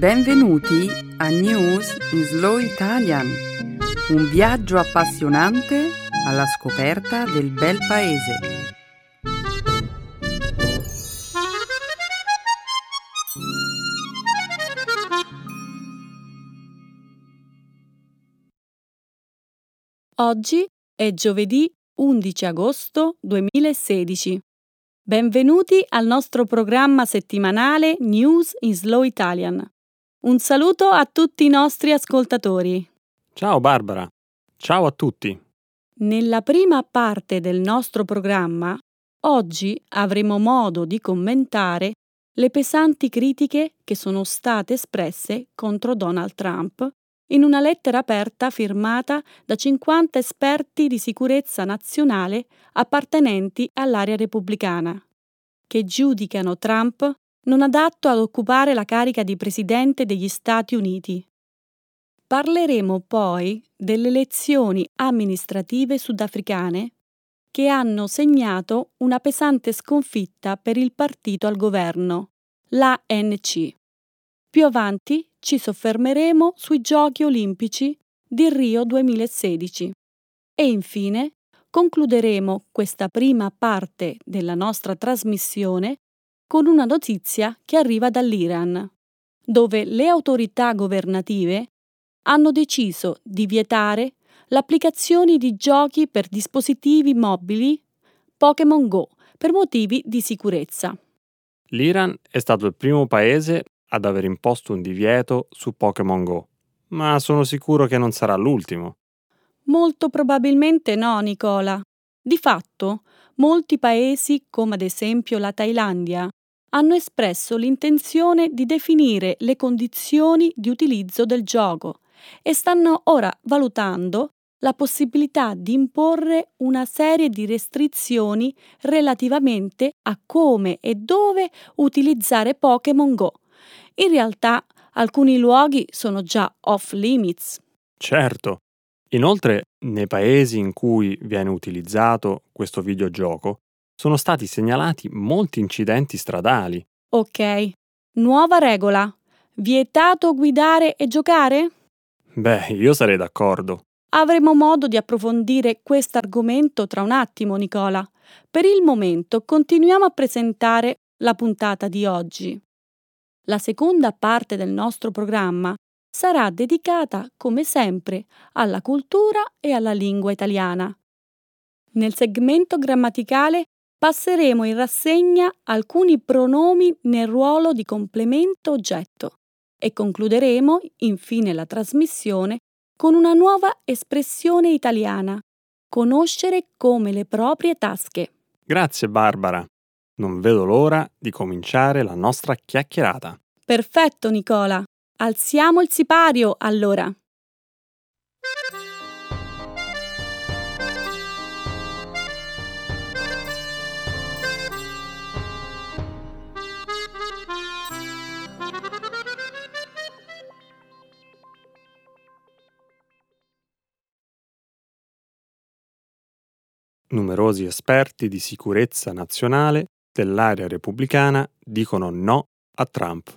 Benvenuti a News in Slow Italian, un viaggio appassionante alla scoperta del bel paese. Oggi è giovedì 11 agosto 2016. Benvenuti al nostro programma settimanale News in Slow Italian. Un saluto a tutti i nostri ascoltatori. Ciao Barbara, ciao a tutti. Nella prima parte del nostro programma, oggi avremo modo di commentare le pesanti critiche che sono state espresse contro Donald Trump in una lettera aperta firmata da 50 esperti di sicurezza nazionale appartenenti all'area repubblicana, che giudicano Trump non adatto ad occupare la carica di Presidente degli Stati Uniti. Parleremo poi delle elezioni amministrative sudafricane che hanno segnato una pesante sconfitta per il partito al governo, l'ANC. Più avanti ci soffermeremo sui Giochi olimpici di Rio 2016 e infine concluderemo questa prima parte della nostra trasmissione con una notizia che arriva dall'Iran, dove le autorità governative hanno deciso di vietare l'applicazione di giochi per dispositivi mobili Pokémon Go per motivi di sicurezza. L'Iran è stato il primo paese ad aver imposto un divieto su Pokémon Go, ma sono sicuro che non sarà l'ultimo. Molto probabilmente no, Nicola. Di fatto, molti paesi, come ad esempio la Thailandia, hanno espresso l'intenzione di definire le condizioni di utilizzo del gioco e stanno ora valutando la possibilità di imporre una serie di restrizioni relativamente a come e dove utilizzare Pokémon Go. In realtà alcuni luoghi sono già off limits. Certo. Inoltre, nei paesi in cui viene utilizzato questo videogioco, sono stati segnalati molti incidenti stradali. Ok. Nuova regola. Vietato guidare e giocare? Beh, io sarei d'accordo. Avremo modo di approfondire questo argomento tra un attimo, Nicola. Per il momento continuiamo a presentare la puntata di oggi. La seconda parte del nostro programma sarà dedicata, come sempre, alla cultura e alla lingua italiana. Nel segmento grammaticale passeremo in rassegna alcuni pronomi nel ruolo di complemento oggetto e concluderemo infine la trasmissione con una nuova espressione italiana, conoscere come le proprie tasche. Grazie Barbara. Non vedo l'ora di cominciare la nostra chiacchierata. Perfetto Nicola. Alziamo il sipario allora. Numerosi esperti di sicurezza nazionale dell'area repubblicana dicono no a Trump.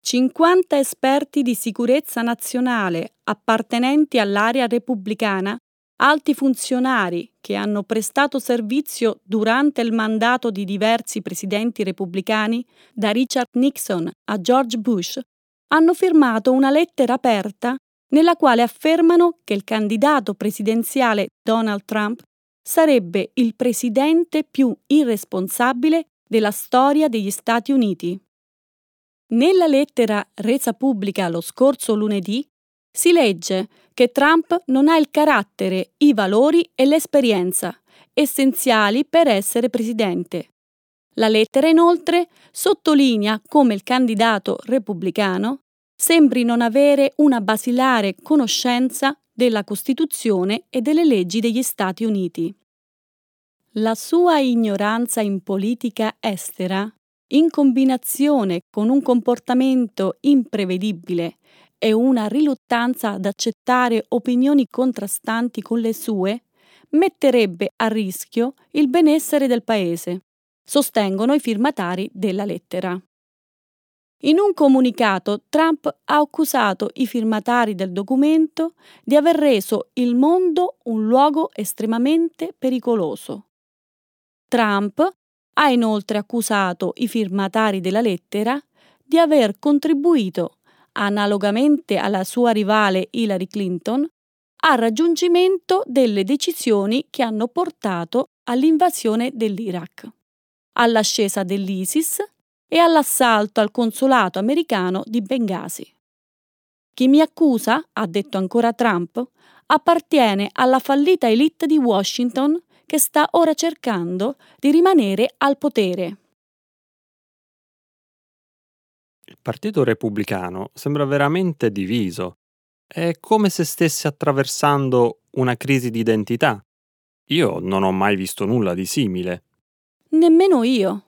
50 esperti di sicurezza nazionale appartenenti all'area repubblicana, alti funzionari che hanno prestato servizio durante il mandato di diversi presidenti repubblicani, da Richard Nixon a George Bush, hanno firmato una lettera aperta nella quale affermano che il candidato presidenziale Donald Trump sarebbe il presidente più irresponsabile della storia degli Stati Uniti. Nella lettera resa pubblica lo scorso lunedì si legge che Trump non ha il carattere, i valori e l'esperienza essenziali per essere presidente. La lettera inoltre sottolinea come il candidato repubblicano sembri non avere una basilare conoscenza della Costituzione e delle leggi degli Stati Uniti. La sua ignoranza in politica estera, in combinazione con un comportamento imprevedibile e una riluttanza ad accettare opinioni contrastanti con le sue, metterebbe a rischio il benessere del Paese, sostengono i firmatari della lettera. In un comunicato Trump ha accusato i firmatari del documento di aver reso il mondo un luogo estremamente pericoloso. Trump ha inoltre accusato i firmatari della lettera di aver contribuito, analogamente alla sua rivale Hillary Clinton, al raggiungimento delle decisioni che hanno portato all'invasione dell'Iraq, all'ascesa dell'ISIS e all'assalto al consolato americano di Benghazi. Chi mi accusa, ha detto ancora Trump, appartiene alla fallita elite di Washington che sta ora cercando di rimanere al potere. Il Partito Repubblicano sembra veramente diviso. È come se stesse attraversando una crisi di identità. Io non ho mai visto nulla di simile. Nemmeno io.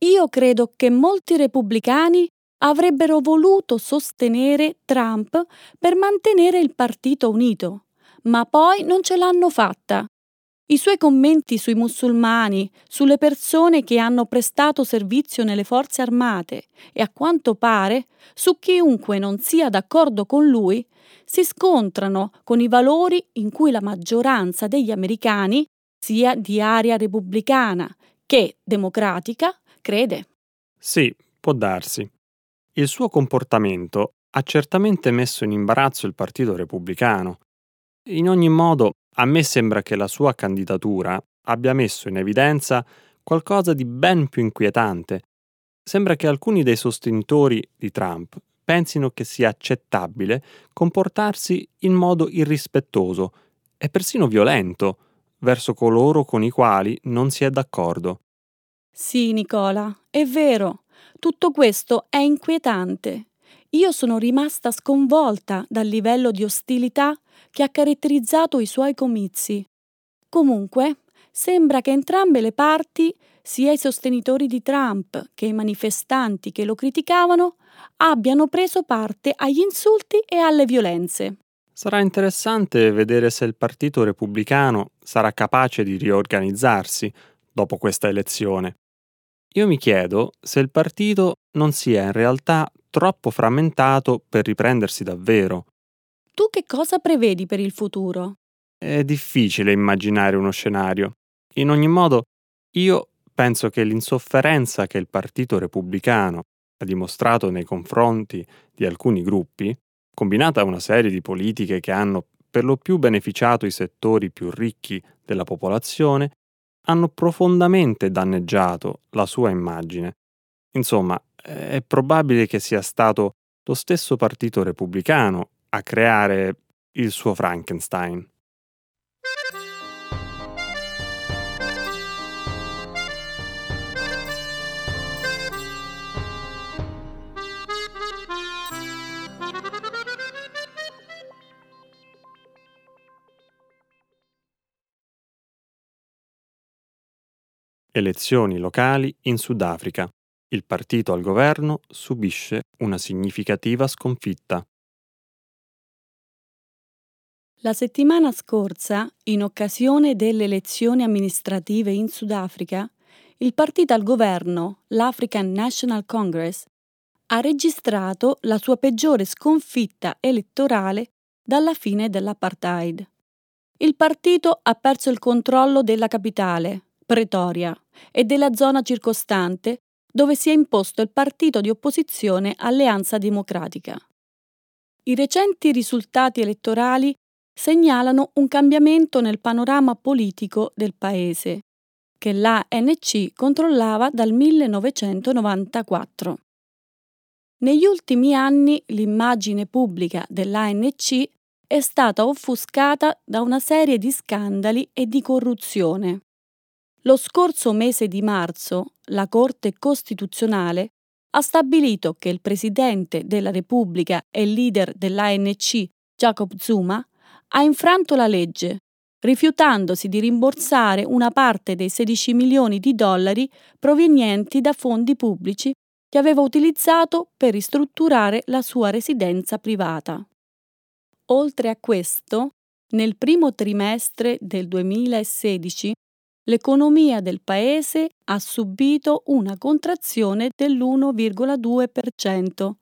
Io credo che molti repubblicani avrebbero voluto sostenere Trump per mantenere il partito unito, ma poi non ce l'hanno fatta. I suoi commenti sui musulmani, sulle persone che hanno prestato servizio nelle forze armate e a quanto pare su chiunque non sia d'accordo con lui, si scontrano con i valori in cui la maggioranza degli americani, sia di area repubblicana che democratica, crede. Sì, può darsi. Il suo comportamento ha certamente messo in imbarazzo il Partito Repubblicano. In ogni modo, a me sembra che la sua candidatura abbia messo in evidenza qualcosa di ben più inquietante. Sembra che alcuni dei sostenitori di Trump pensino che sia accettabile comportarsi in modo irrispettoso e persino violento verso coloro con i quali non si è d'accordo. Sì, Nicola, è vero. Tutto questo è inquietante. Io sono rimasta sconvolta dal livello di ostilità che ha caratterizzato i suoi comizi. Comunque, sembra che entrambe le parti, sia i sostenitori di Trump che i manifestanti che lo criticavano, abbiano preso parte agli insulti e alle violenze. Sarà interessante vedere se il Partito Repubblicano sarà capace di riorganizzarsi dopo questa elezione. Io mi chiedo se il partito non sia in realtà troppo frammentato per riprendersi davvero. Tu che cosa prevedi per il futuro? È difficile immaginare uno scenario. In ogni modo, io penso che l'insofferenza che il Partito Repubblicano ha dimostrato nei confronti di alcuni gruppi, combinata a una serie di politiche che hanno per lo più beneficiato i settori più ricchi della popolazione, hanno profondamente danneggiato la sua immagine. Insomma, è probabile che sia stato lo stesso Partito Repubblicano a creare il suo Frankenstein. Elezioni locali in Sudafrica. Il partito al governo subisce una significativa sconfitta. La settimana scorsa, in occasione delle elezioni amministrative in Sudafrica, il partito al governo, l'African National Congress, ha registrato la sua peggiore sconfitta elettorale dalla fine dell'apartheid. Il partito ha perso il controllo della capitale, Pretoria, e della zona circostante dove si è imposto il partito di opposizione Alleanza Democratica. I recenti risultati elettorali segnalano un cambiamento nel panorama politico del paese, che l'ANC controllava dal 1994. Negli ultimi anni l'immagine pubblica dell'ANC è stata offuscata da una serie di scandali e di corruzione. Lo scorso mese di marzo la Corte Costituzionale ha stabilito che il Presidente della Repubblica e leader dell'ANC, Jacob Zuma, ha infranto la legge, rifiutandosi di rimborsare una parte dei 16 milioni di dollari provenienti da fondi pubblici che aveva utilizzato per ristrutturare la sua residenza privata. Oltre a questo, nel primo trimestre del 2016 l'economia del paese ha subito una contrazione dell'1,2%,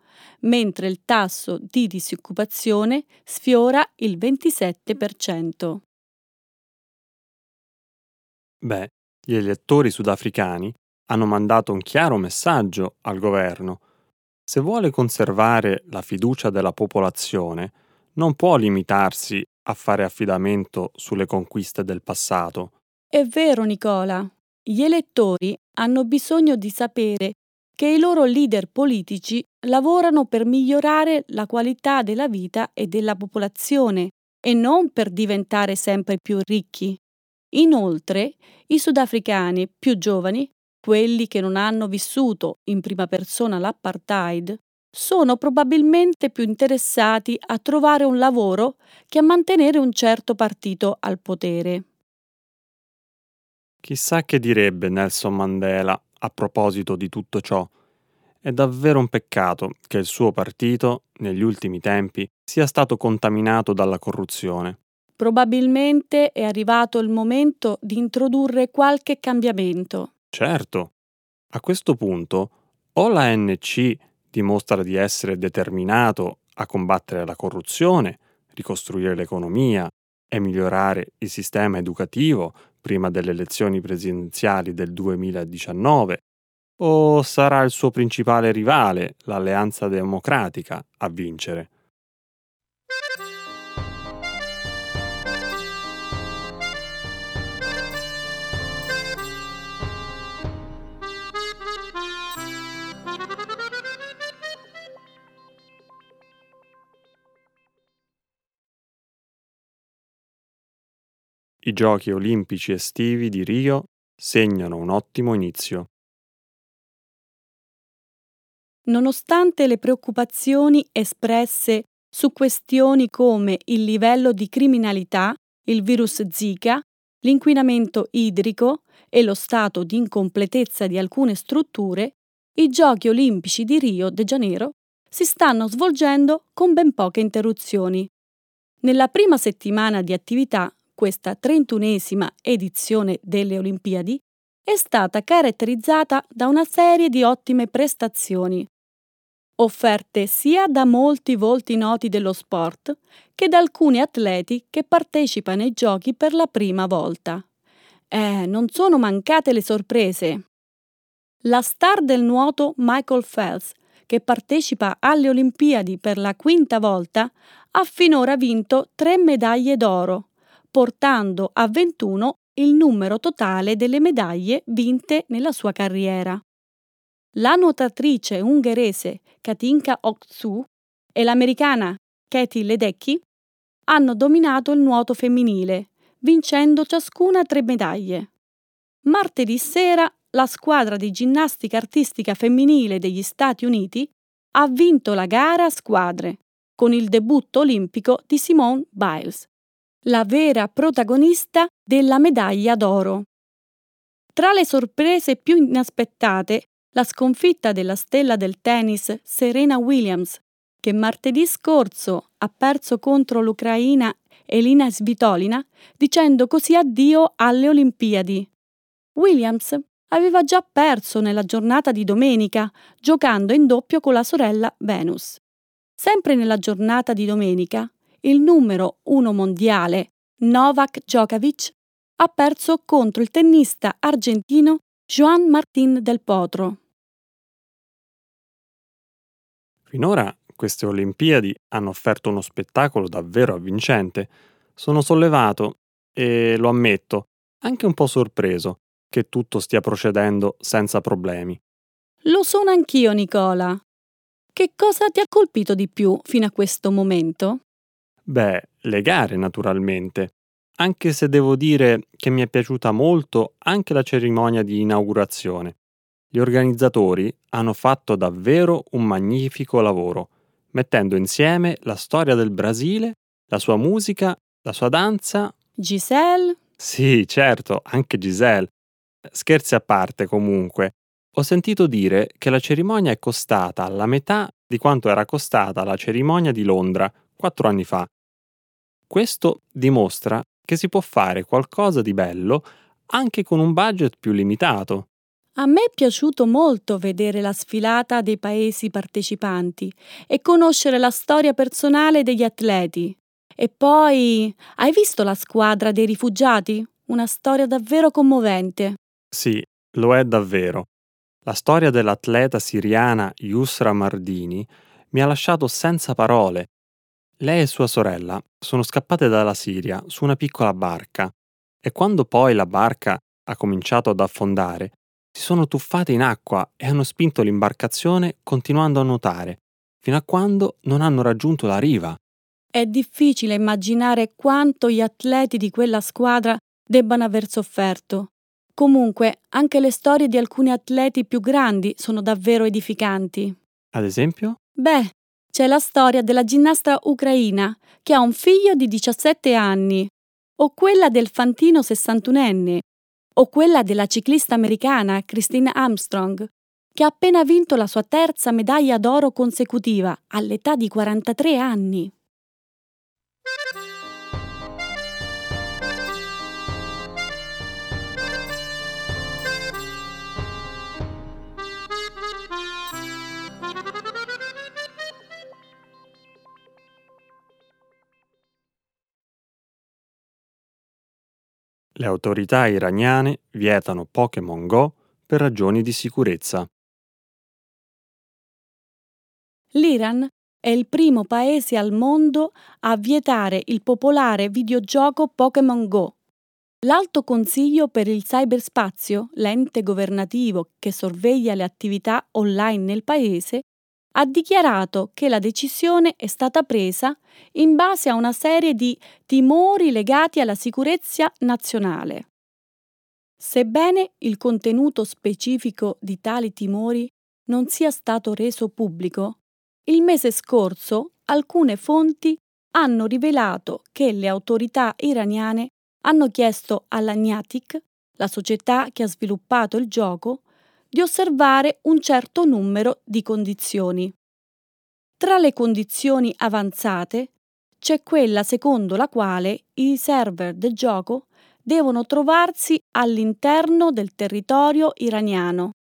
mentre il tasso di disoccupazione sfiora il 27%. Beh, gli elettori sudafricani hanno mandato un chiaro messaggio al governo. Se vuole conservare la fiducia della popolazione, non può limitarsi a fare affidamento sulle conquiste del passato. È vero, Nicola. Gli elettori hanno bisogno di sapere che i loro leader politici lavorano per migliorare la qualità della vita e della popolazione e non per diventare sempre più ricchi. Inoltre, i sudafricani più giovani, quelli che non hanno vissuto in prima persona l'apartheid, sono probabilmente più interessati a trovare un lavoro che a mantenere un certo partito al potere. Chissà che direbbe Nelson Mandela a proposito di tutto ciò. È davvero un peccato che il suo partito, negli ultimi tempi, sia stato contaminato dalla corruzione. Probabilmente è arrivato il momento di introdurre qualche cambiamento. Certo. A questo punto, o l'ANC dimostra di essere determinato a combattere la corruzione, ricostruire l'economia e migliorare il sistema educativo prima delle elezioni presidenziali del 2019, o sarà il suo principale rivale, l'Alleanza Democratica, a vincere? I giochi olimpici estivi di Rio segnano un ottimo inizio. Nonostante le preoccupazioni espresse su questioni come il livello di criminalità, il virus Zika, l'inquinamento idrico e lo stato di incompletezza di alcune strutture, i Giochi olimpici di Rio de Janeiro si stanno svolgendo con ben poche interruzioni. Nella prima settimana di attività questa trentunesima edizione delle Olimpiadi è stata caratterizzata da una serie di ottime prestazioni, offerte sia da molti volti noti dello sport che da alcuni atleti che partecipano ai giochi per la prima volta. Eh, non sono mancate le sorprese. La star del nuoto Michael Phelps, che partecipa alle Olimpiadi per la quinta volta, ha finora vinto tre medaglie d'oro, portando a 21 il numero totale delle medaglie vinte nella sua carriera. La nuotatrice ungherese Katinka Oksu e l'americana Katie Ledecky hanno dominato il nuoto femminile, vincendo ciascuna tre medaglie. Martedì sera la squadra di ginnastica artistica femminile degli Stati Uniti ha vinto la gara a squadre, con il debutto olimpico di Simone Biles, la vera protagonista della medaglia d'oro. Tra le sorprese più inaspettate, la sconfitta della stella del tennis Serena Williams, che martedì scorso ha perso contro l'Ucraina Elina Svitolina, dicendo così addio alle Olimpiadi. Williams aveva già perso nella giornata di domenica, giocando in doppio con la sorella Venus. Sempre nella giornata di domenica, il numero uno mondiale, Novak Djokovic, ha perso contro il tennista argentino Juan Martín del Potro. Finora queste Olimpiadi hanno offerto uno spettacolo davvero avvincente. Sono sollevato e, lo ammetto, anche un po' sorpreso che tutto stia procedendo senza problemi. Lo sono anch'io, Nicola. Che cosa ti ha colpito di più fino a questo momento? Beh, le gare naturalmente, anche se devo dire che mi è piaciuta molto anche la cerimonia di inaugurazione. Gli organizzatori hanno fatto davvero un magnifico lavoro, mettendo insieme la storia del Brasile, la sua musica, la sua danza. Giselle? Sì, certo, anche Giselle. Scherzi a parte comunque. Ho sentito dire che la cerimonia è costata la metà di quanto era costata la cerimonia di Londra quattro anni fa questo dimostra che si può fare qualcosa di bello anche con un budget più limitato. A me è piaciuto molto vedere la sfilata dei paesi partecipanti e conoscere la storia personale degli atleti. E poi, hai visto la squadra dei rifugiati? Una storia davvero commovente. Sì, lo è davvero. La storia dell'atleta siriana Yusra Mardini mi ha lasciato senza parole. Lei e sua sorella sono scappate dalla Siria su una piccola barca e quando poi la barca ha cominciato ad affondare, si sono tuffate in acqua e hanno spinto l'imbarcazione continuando a nuotare, fino a quando non hanno raggiunto la riva. È difficile immaginare quanto gli atleti di quella squadra debbano aver sofferto. Comunque, anche le storie di alcuni atleti più grandi sono davvero edificanti. Ad esempio? Beh, c'è la storia della ginnasta ucraina che ha un figlio di 17 anni, o quella del fantino 61enne, o quella della ciclista americana Christine Armstrong, che ha appena vinto la sua terza medaglia d'oro consecutiva all'età di 43 anni. Le autorità iraniane vietano Pokémon Go per ragioni di sicurezza. L'Iran è il primo paese al mondo a vietare il popolare videogioco Pokémon Go. L'Alto Consiglio per il Cyberspazio, l'ente governativo che sorveglia le attività online nel paese, ha dichiarato che la decisione è stata presa in base a una serie di timori legati alla sicurezza nazionale. Sebbene il contenuto specifico di tali timori non sia stato reso pubblico, il mese scorso alcune fonti hanno rivelato che le autorità iraniane hanno chiesto alla Niantic, la società che ha sviluppato il gioco, di osservare un certo numero di condizioni. Tra le condizioni avanzate c'è quella secondo la quale i server del gioco devono trovarsi all'interno del territorio iraniano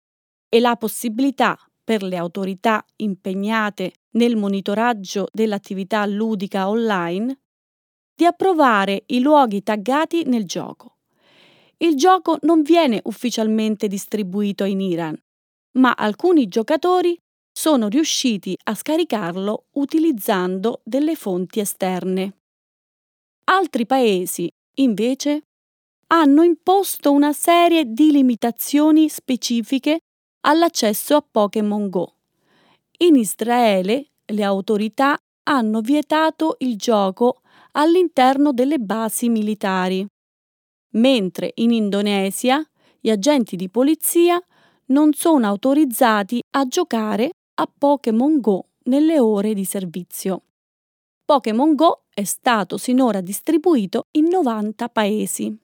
e la possibilità per le autorità impegnate nel monitoraggio dell'attività ludica online di approvare i luoghi taggati nel gioco. Il gioco non viene ufficialmente distribuito in Iran, ma alcuni giocatori sono riusciti a scaricarlo utilizzando delle fonti esterne. Altri paesi, invece, hanno imposto una serie di limitazioni specifiche all'accesso a Pokémon Go. In Israele le autorità hanno vietato il gioco all'interno delle basi militari mentre in Indonesia gli agenti di polizia non sono autorizzati a giocare a Pokémon Go nelle ore di servizio. Pokémon Go è stato sinora distribuito in 90 paesi.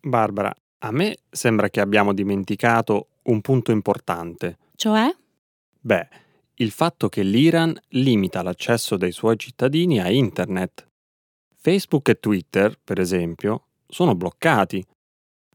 Barbara, a me sembra che abbiamo dimenticato un punto importante. Cioè? Beh, il fatto che l'Iran limita l'accesso dei suoi cittadini a Internet. Facebook e Twitter, per esempio, sono bloccati.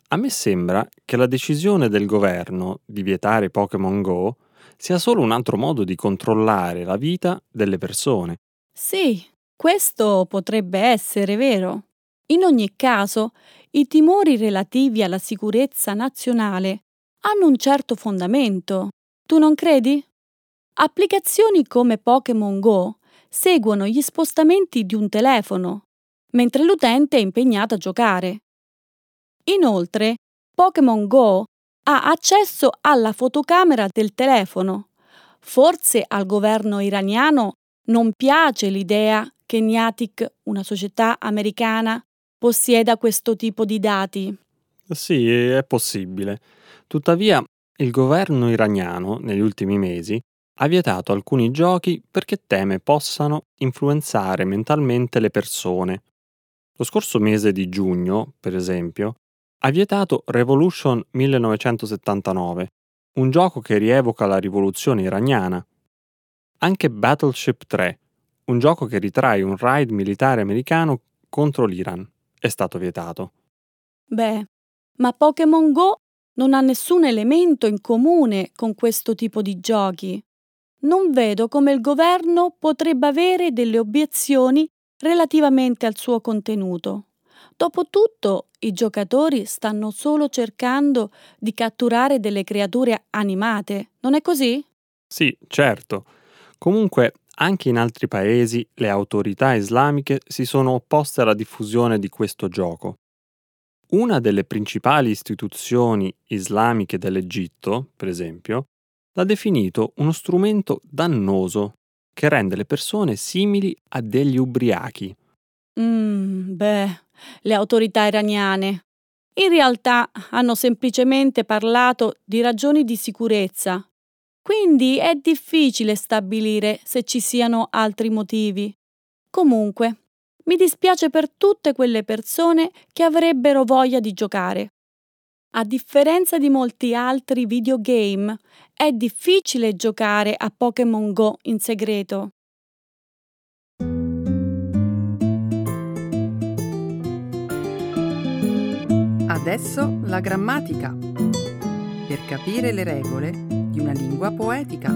A me sembra che la decisione del governo di vietare Pokémon Go sia solo un altro modo di controllare la vita delle persone. Sì, questo potrebbe essere vero. In ogni caso, i timori relativi alla sicurezza nazionale hanno un certo fondamento. Tu non credi? Applicazioni come Pokémon Go seguono gli spostamenti di un telefono mentre l'utente è impegnato a giocare. Inoltre, Pokémon Go ha accesso alla fotocamera del telefono. Forse al governo iraniano non piace l'idea che Niantic, una società americana, possieda questo tipo di dati. Sì, è possibile. Tuttavia, il governo iraniano, negli ultimi mesi, ha vietato alcuni giochi perché teme possano influenzare mentalmente le persone lo scorso mese di giugno, per esempio, ha vietato Revolution 1979, un gioco che rievoca la rivoluzione iraniana. Anche Battleship 3, un gioco che ritrae un raid militare americano contro l'Iran, è stato vietato. Beh, ma Pokémon Go non ha nessun elemento in comune con questo tipo di giochi. Non vedo come il governo potrebbe avere delle obiezioni relativamente al suo contenuto. Dopotutto, i giocatori stanno solo cercando di catturare delle creature animate, non è così? Sì, certo. Comunque, anche in altri paesi le autorità islamiche si sono opposte alla diffusione di questo gioco. Una delle principali istituzioni islamiche dell'Egitto, per esempio, l'ha definito uno strumento dannoso che rende le persone simili a degli ubriachi. Mm, beh, le autorità iraniane. In realtà hanno semplicemente parlato di ragioni di sicurezza. Quindi è difficile stabilire se ci siano altri motivi. Comunque, mi dispiace per tutte quelle persone che avrebbero voglia di giocare. A differenza di molti altri videogame, è difficile giocare a Pokémon Go in segreto. Adesso la grammatica. Per capire le regole di una lingua poetica.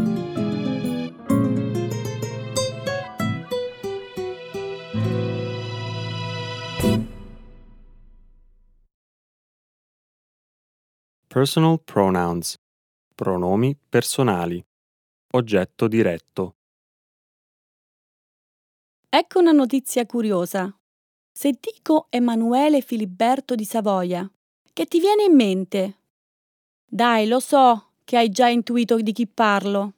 Personal pronouns. Pronomi personali. Oggetto diretto. Ecco una notizia curiosa. Se dico Emanuele Filiberto di Savoia, che ti viene in mente? Dai, lo so che hai già intuito di chi parlo.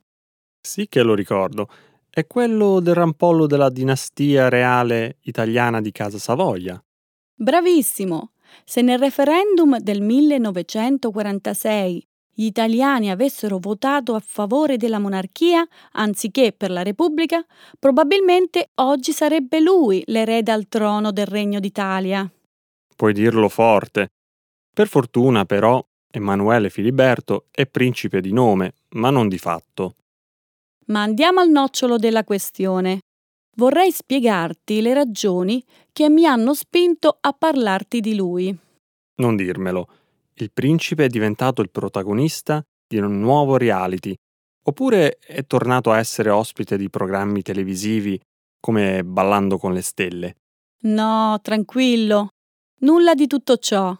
Sì che lo ricordo. È quello del rampollo della dinastia reale italiana di Casa Savoia. Bravissimo! Se nel referendum del 1946 gli italiani avessero votato a favore della monarchia anziché per la Repubblica, probabilmente oggi sarebbe lui l'erede al trono del Regno d'Italia. Puoi dirlo forte. Per fortuna, però, Emanuele Filiberto è principe di nome, ma non di fatto. Ma andiamo al nocciolo della questione. Vorrei spiegarti le ragioni che mi hanno spinto a parlarti di lui. Non dirmelo. Il principe è diventato il protagonista di un nuovo reality, oppure è tornato a essere ospite di programmi televisivi come Ballando con le stelle. No, tranquillo. Nulla di tutto ciò.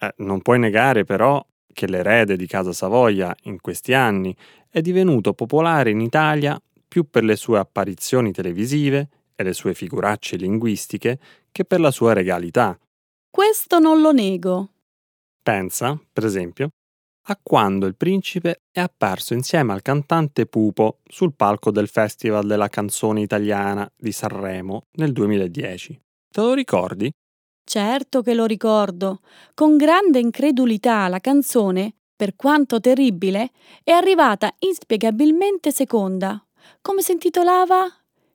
Eh, non puoi negare però che l'erede di Casa Savoia in questi anni è divenuto popolare in Italia più per le sue apparizioni televisive e le sue figuracce linguistiche che per la sua regalità. Questo non lo nego. Pensa, per esempio, a quando il principe è apparso insieme al cantante Pupo sul palco del Festival della canzone italiana di Sanremo nel 2010. Te lo ricordi? Certo che lo ricordo. Con grande incredulità la canzone, per quanto terribile, è arrivata inspiegabilmente seconda. Come si intitolava?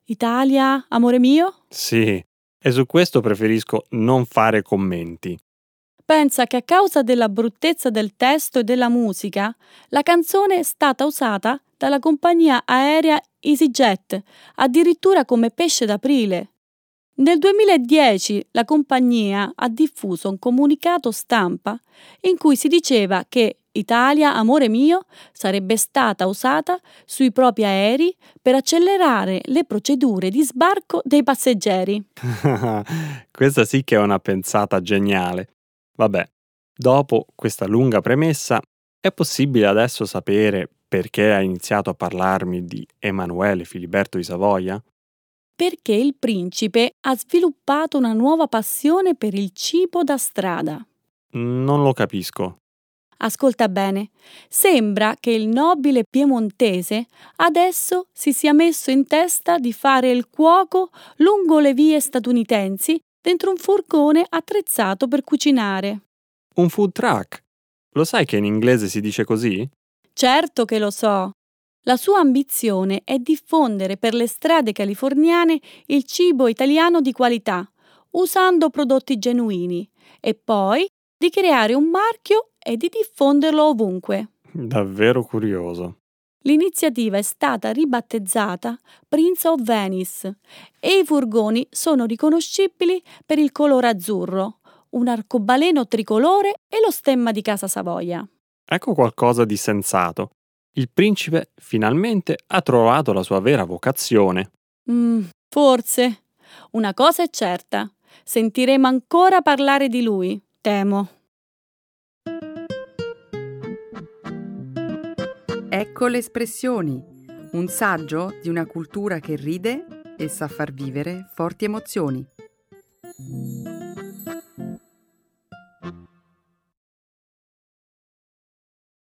Italia, amore mio? Sì, e su questo preferisco non fare commenti. Pensa che a causa della bruttezza del testo e della musica, la canzone è stata usata dalla compagnia aerea EasyJet, addirittura come pesce d'aprile. Nel 2010 la compagnia ha diffuso un comunicato stampa in cui si diceva che Italia, amore mio, sarebbe stata usata sui propri aerei per accelerare le procedure di sbarco dei passeggeri. Questa sì che è una pensata geniale. Vabbè, dopo questa lunga premessa, è possibile adesso sapere perché ha iniziato a parlarmi di Emanuele Filiberto di Savoia? Perché il principe ha sviluppato una nuova passione per il cibo da strada. Non lo capisco. Ascolta bene, sembra che il nobile piemontese adesso si sia messo in testa di fare il cuoco lungo le vie statunitensi dentro un furgone attrezzato per cucinare. Un food truck. Lo sai che in inglese si dice così? Certo che lo so. La sua ambizione è diffondere per le strade californiane il cibo italiano di qualità, usando prodotti genuini, e poi di creare un marchio e di diffonderlo ovunque. Davvero curioso. L'iniziativa è stata ribattezzata Prince of Venice e i furgoni sono riconoscibili per il colore azzurro, un arcobaleno tricolore e lo stemma di Casa Savoia. Ecco qualcosa di sensato. Il principe finalmente ha trovato la sua vera vocazione. Mm, forse. Una cosa è certa. Sentiremo ancora parlare di lui, temo. Ecco le espressioni, un saggio di una cultura che ride e sa far vivere forti emozioni.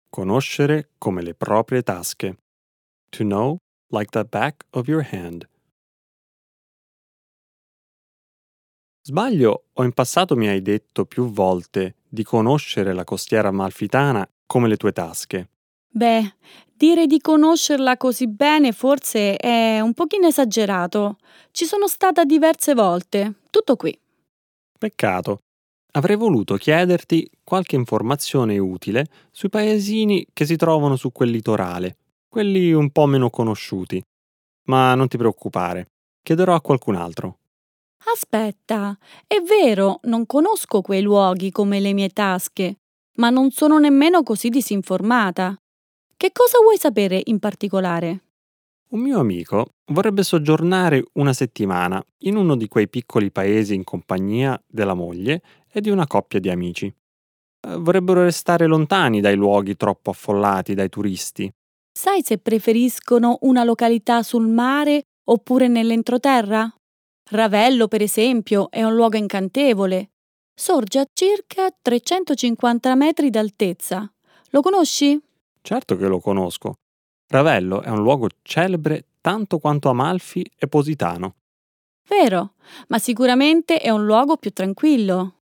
Conoscere come le proprie tasche. To know like the back of your hand. Sbaglio o in passato mi hai detto più volte di conoscere la costiera amalfitana come le tue tasche. Beh, dire di conoscerla così bene forse è un pochino esagerato. Ci sono stata diverse volte. Tutto qui. Peccato. Avrei voluto chiederti qualche informazione utile sui paesini che si trovano su quel litorale, quelli un po' meno conosciuti. Ma non ti preoccupare, chiederò a qualcun altro. Aspetta, è vero, non conosco quei luoghi come le mie tasche, ma non sono nemmeno così disinformata. Che cosa vuoi sapere in particolare? Un mio amico vorrebbe soggiornare una settimana in uno di quei piccoli paesi in compagnia della moglie e di una coppia di amici. Eh, vorrebbero restare lontani dai luoghi troppo affollati dai turisti. Sai se preferiscono una località sul mare oppure nell'entroterra? Ravello, per esempio, è un luogo incantevole. Sorge a circa 350 metri d'altezza. Lo conosci? Certo che lo conosco. Ravello è un luogo celebre tanto quanto Amalfi e Positano. Vero, ma sicuramente è un luogo più tranquillo.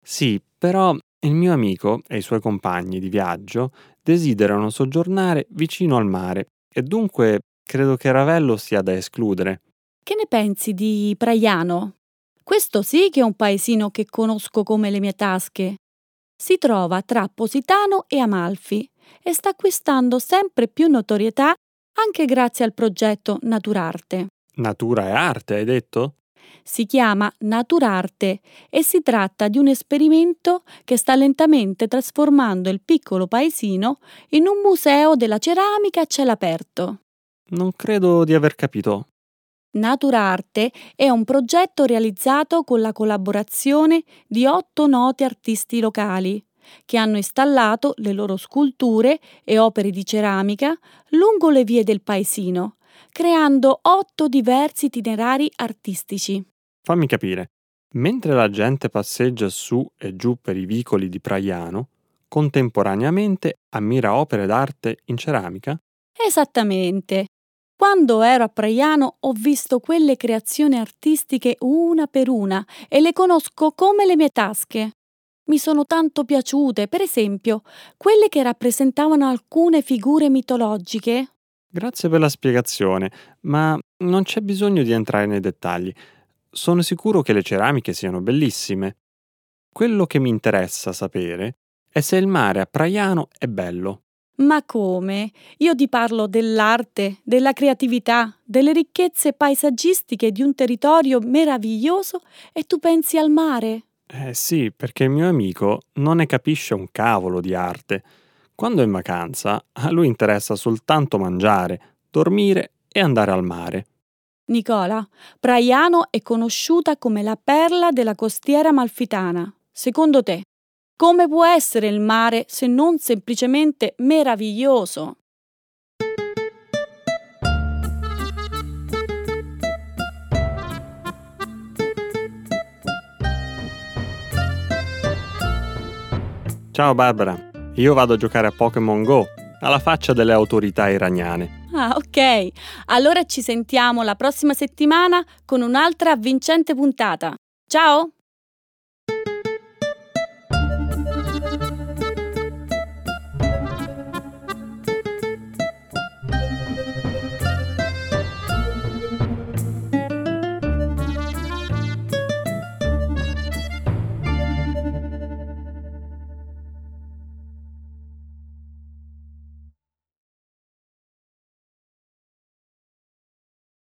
Sì, però il mio amico e i suoi compagni di viaggio desiderano soggiornare vicino al mare e dunque credo che Ravello sia da escludere. Che ne pensi di Praiano? Questo sì che è un paesino che conosco come le mie tasche. Si trova tra Positano e Amalfi e sta acquistando sempre più notorietà anche grazie al progetto Naturarte. Natura e arte, hai detto? Si chiama Naturarte e si tratta di un esperimento che sta lentamente trasformando il piccolo paesino in un museo della ceramica a cielo aperto. Non credo di aver capito. Naturarte è un progetto realizzato con la collaborazione di otto noti artisti locali che hanno installato le loro sculture e opere di ceramica lungo le vie del paesino, creando otto diversi itinerari artistici. Fammi capire. Mentre la gente passeggia su e giù per i vicoli di Praiano, contemporaneamente ammira opere d'arte in ceramica? Esattamente. Quando ero a Praiano ho visto quelle creazioni artistiche una per una e le conosco come le mie tasche mi sono tanto piaciute, per esempio, quelle che rappresentavano alcune figure mitologiche. Grazie per la spiegazione, ma non c'è bisogno di entrare nei dettagli. Sono sicuro che le ceramiche siano bellissime. Quello che mi interessa sapere è se il mare a Praiano è bello. Ma come? Io ti parlo dell'arte, della creatività, delle ricchezze paesaggistiche di un territorio meraviglioso e tu pensi al mare. Eh sì, perché il mio amico non ne capisce un cavolo di arte. Quando è in vacanza, a lui interessa soltanto mangiare, dormire e andare al mare. Nicola, Praiano è conosciuta come la perla della costiera malfitana. Secondo te, come può essere il mare se non semplicemente meraviglioso? Ciao Barbara, io vado a giocare a Pokémon Go, alla faccia delle autorità iraniane. Ah, ok. Allora ci sentiamo la prossima settimana con un'altra vincente puntata. Ciao!